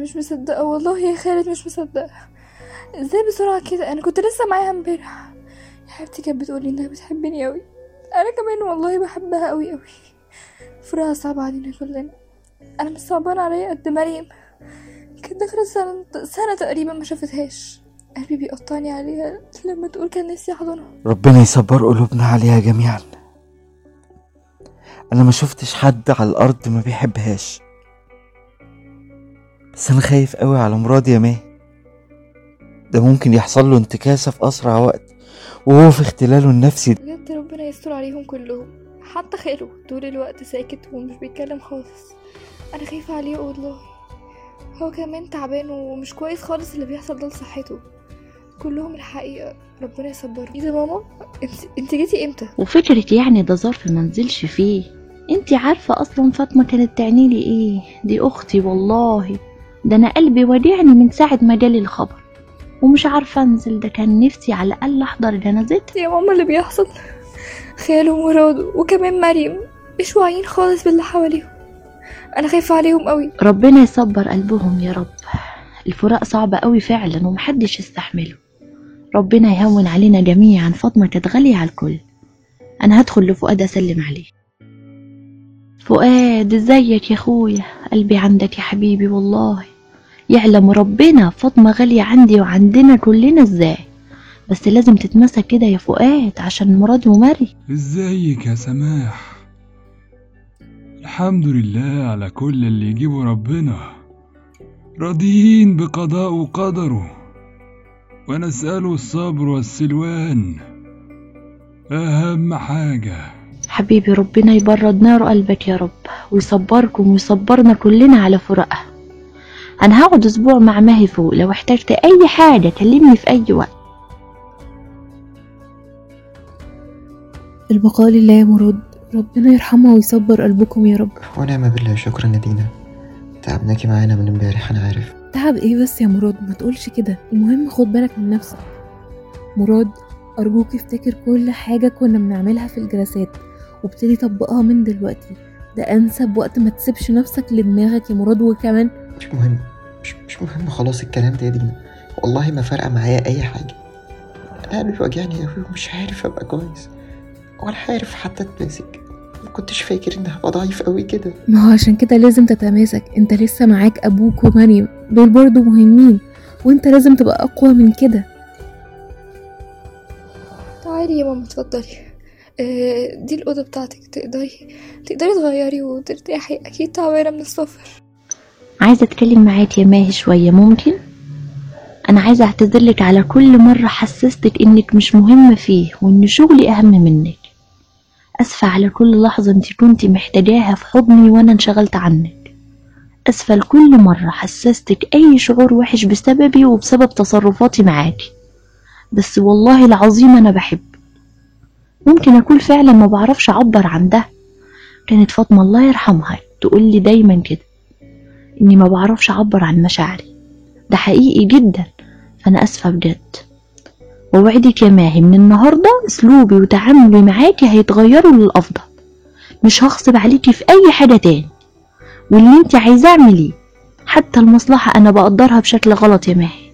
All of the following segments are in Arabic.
مش مصدقة. والله يا خالد مش مصدقة. إزاي بسرعة كده؟ أنا كنت لسه معاها امبارح. يا حبيبتي كانت بتقولي إنها بتحبني قوي أنا كمان والله بحبها قوي قوي فراقها صعب علينا كلنا. أنا مش صعبانة عليا قد مريم. كانت داخلة سنة سنة تقريبا ما شافتهاش. قلبي بيقطعني عليها لما تقول كان نفسي أحضنها. ربنا يصبر قلوبنا عليها جميعا. أنا ما شفتش حد على الأرض ما بيحبهاش. بس أنا خايف قوي على مراد يا ماهي ده ممكن يحصل له انتكاسة في أسرع وقت وهو في اختلاله النفسي. بجد ربنا يستر عليهم كلهم حتى خاله طول الوقت ساكت ومش بيتكلم خالص. أنا خايفة عليه والله. هو كمان تعبان ومش كويس خالص اللي بيحصل ده لصحته. كلهم الحقيقة ربنا يصبرهم. إيه ده ماما؟ انت انت جيتي إمتى؟ وفكرة يعني ده ظرف منزلش فيه. انتي عارفة أصلا فاطمة كانت تعنيلي إيه؟ دي أختي والله. ده أنا قلبي وديعني من ساعة ما جالي الخبر. ومش عارفة أنزل ده كان نفسي على الأقل أحضر جنازتها يا ماما اللي بيحصل خاله ومراد وكمان مريم. مش واعيين خالص باللي حواليهم. أنا خايفة عليهم قوي. ربنا يصبر قلبهم يا رب. الفراق صعب قوي فعلا ومحدش يستحمله. ربنا يهون علينا جميعا فاطمة كانت غالية على الكل. أنا هدخل لفؤاد أسلم عليه. فؤاد إزيك يا أخويا؟ قلبي عندك يا حبيبي والله. يعلم ربنا فاطمة غالية عندي وعندنا كلنا إزاي. بس لازم تتمسك كده يا فؤاد عشان مراد ومري إزيك يا سماح؟ الحمد لله على كل اللي يجيبه ربنا. راضيين بقضاء وقدره. ونسأله الصبر والسلوان. أهم حاجة حبيبي ربنا يبرد نار قلبك يا رب ويصبركم ويصبرنا كلنا على فراقها أنا هقعد أسبوع مع ماهي فوق لو احتجت أي حاجة كلمني في أي وقت. البقاء لله يا مراد ربنا يرحمها ويصبر قلبكم يا رب. ونعم بالله شكرا ندينا تعبناكي معانا من امبارح أنا عارف. تعب إيه بس يا مراد؟ ما تقولش كده. المهم خد بالك من نفسك. مراد أرجوك افتكر كل حاجة كنا بنعملها في الجلسات. وابتدي طبقها من دلوقتي. ده أنسب وقت ما تسيبش نفسك لدماغك يا مراد وكمان مش مهم. مش, مش مهم خلاص الكلام ده يا دينا. والله ما فارقة معايا أي حاجة. أنا قلبي وجعني أوي ومش عارف أبقى كويس ولا عارف حتى أتماسك. ما كنتش فاكر إني هبقى ضعيف أوي كده. ما هو عشان كده لازم تتماسك. أنت لسه معاك أبوك ومريم دول برضو مهمين وأنت لازم تبقى أقوى من كده. تعالي يا ماما اتفضلي. دي الأوضة بتاعتك تقدري تقدري تغيري وترتاحي أكيد تعبانة من السفر. عايزة أتكلم معاك يا ماهي شوية ممكن؟ أنا عايزة اعتذرلك على كل مرة حسستك إنك مش مهمة فيه وإن شغلي أهم منك. أسفة على كل لحظة أنت كنت محتاجاها في حضني وأنا انشغلت عنك. أسفة لكل مرة حسستك أي شعور وحش بسببي وبسبب تصرفاتي معاكي. بس والله العظيم أنا بحب ممكن أكون فعلا ما بعرفش أعبر عن ده. كانت فاطمة الله يرحمها تقول لي دايما كده إني ما بعرفش أعبر عن مشاعري. ده حقيقي جدا فانا آسفة بجد. ووعدك يا ماهي من النهاردة أسلوبي وتعاملي معاكي هيتغيروا للأفضل. مش هغصب عليكي في أي حاجة تاني. واللي انت عايزاه اعمليه. حتى المصلحة أنا بقدرها بشكل غلط يا ماهي.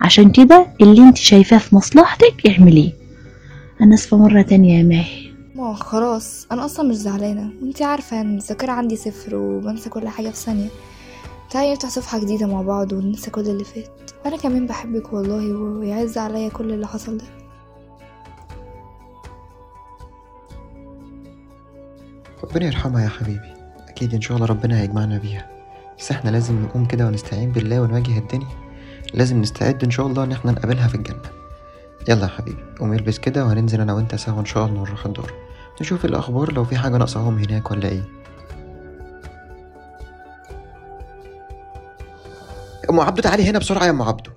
عشان كده اللي انت شايفاه في مصلحتك اعمليه. أنا اسفة مرة تانية يا ماهي. ما خلاص أنا أصلا مش زعلانة. وانتي عارفة إن الذاكرة عندي صفر وبنسى كل حاجة في ثانية. تعالي نفتح صفحة جديدة مع بعض وننسى كل اللي فات. أنا كمان بحبك والله ويعز عليا كل اللي حصل ده. ربنا يرحمها يا حبيبي. أكيد إن شاء الله ربنا هيجمعنا بيها. بس إحنا لازم نقوم كده ونستعين بالله ونواجه الدنيا. لازم نستعد إن شاء الله إن إحنا نقابلها في الجنة. يلا يا حبيبي قوم البس كده وهننزل أنا وأنت سوا إن شاء الله نروح الدار. نشوف الأخبار لو في حاجة ناقصاهم هناك ولا إيه. أم عبده تعالي هنا بسرعة يا أم عبده.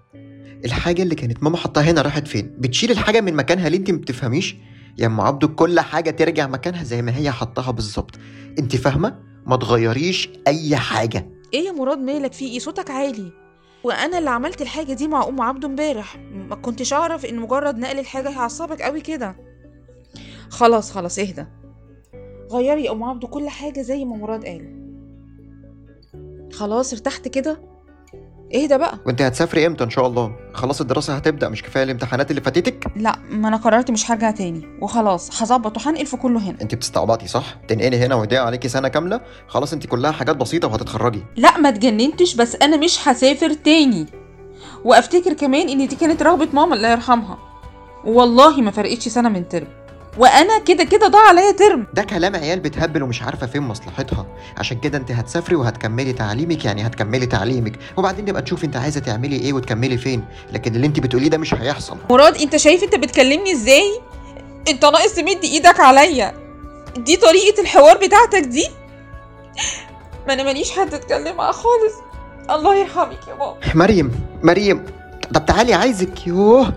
الحاجة اللي كانت ماما حطاها هنا راحت فين؟ بتشيل الحاجة من مكانها ليه أنت مبتفهميش؟ يا أم عبده كل حاجة ترجع مكانها زي ما هي حطاها بالظبط. أنت فاهمة؟ ما تغيريش أي حاجة. إيه يا مراد مالك؟ في إيه؟ صوتك عالي. وأنا اللي عملت الحاجة دي مع أم عبده امبارح. ما كنتش أعرف إن مجرد نقل الحاجة هيعصبك قوي كده. خلاص خلاص اهدى. غيري يا أم عبده كل حاجة زي ما مراد قال. خلاص ارتحت كده؟ اهدى بقى؟ وأنت هتسافري إمتى إن شاء الله؟ خلاص الدراسة هتبدأ مش كفاية الامتحانات اللي فاتتك؟ لا ما أنا قررت مش هرجع تاني. وخلاص هظبط وهنقل في كله هنا. أنت بتستعبطي صح؟ تنقلي هنا ويضيع عليكي سنة كاملة؟ خلاص أنت كلها حاجات بسيطة وهتتخرجي. لا ما اتجننتش بس أنا مش هسافر تاني. وأفتكر كمان إن دي كانت رغبة ماما الله يرحمها. والله ما فرقتش سنة من ترم. وأنا كده كده ضاع عليا ترم ده كلام عيال بتهبل ومش عارفة فين مصلحتها. عشان كده انت هتسافري وهتكملي تعليمك يعني هتكملي تعليمك. وبعدين نبقى نشوف انت عايزة تعملي إيه وتكملي فين. لكن اللي انت بتقوليه ده مش هيحصل. مراد انت شايف انت بتكلمني إزاي؟ انت ناقص تمد إيدك عليا. دي طريقة الحوار بتاعتك دي؟ ما أنا ماليش حد اتكلم معاه خالص. الله يرحمك يا بابا. مريم مريم. طب تعالي عايزك. يوه.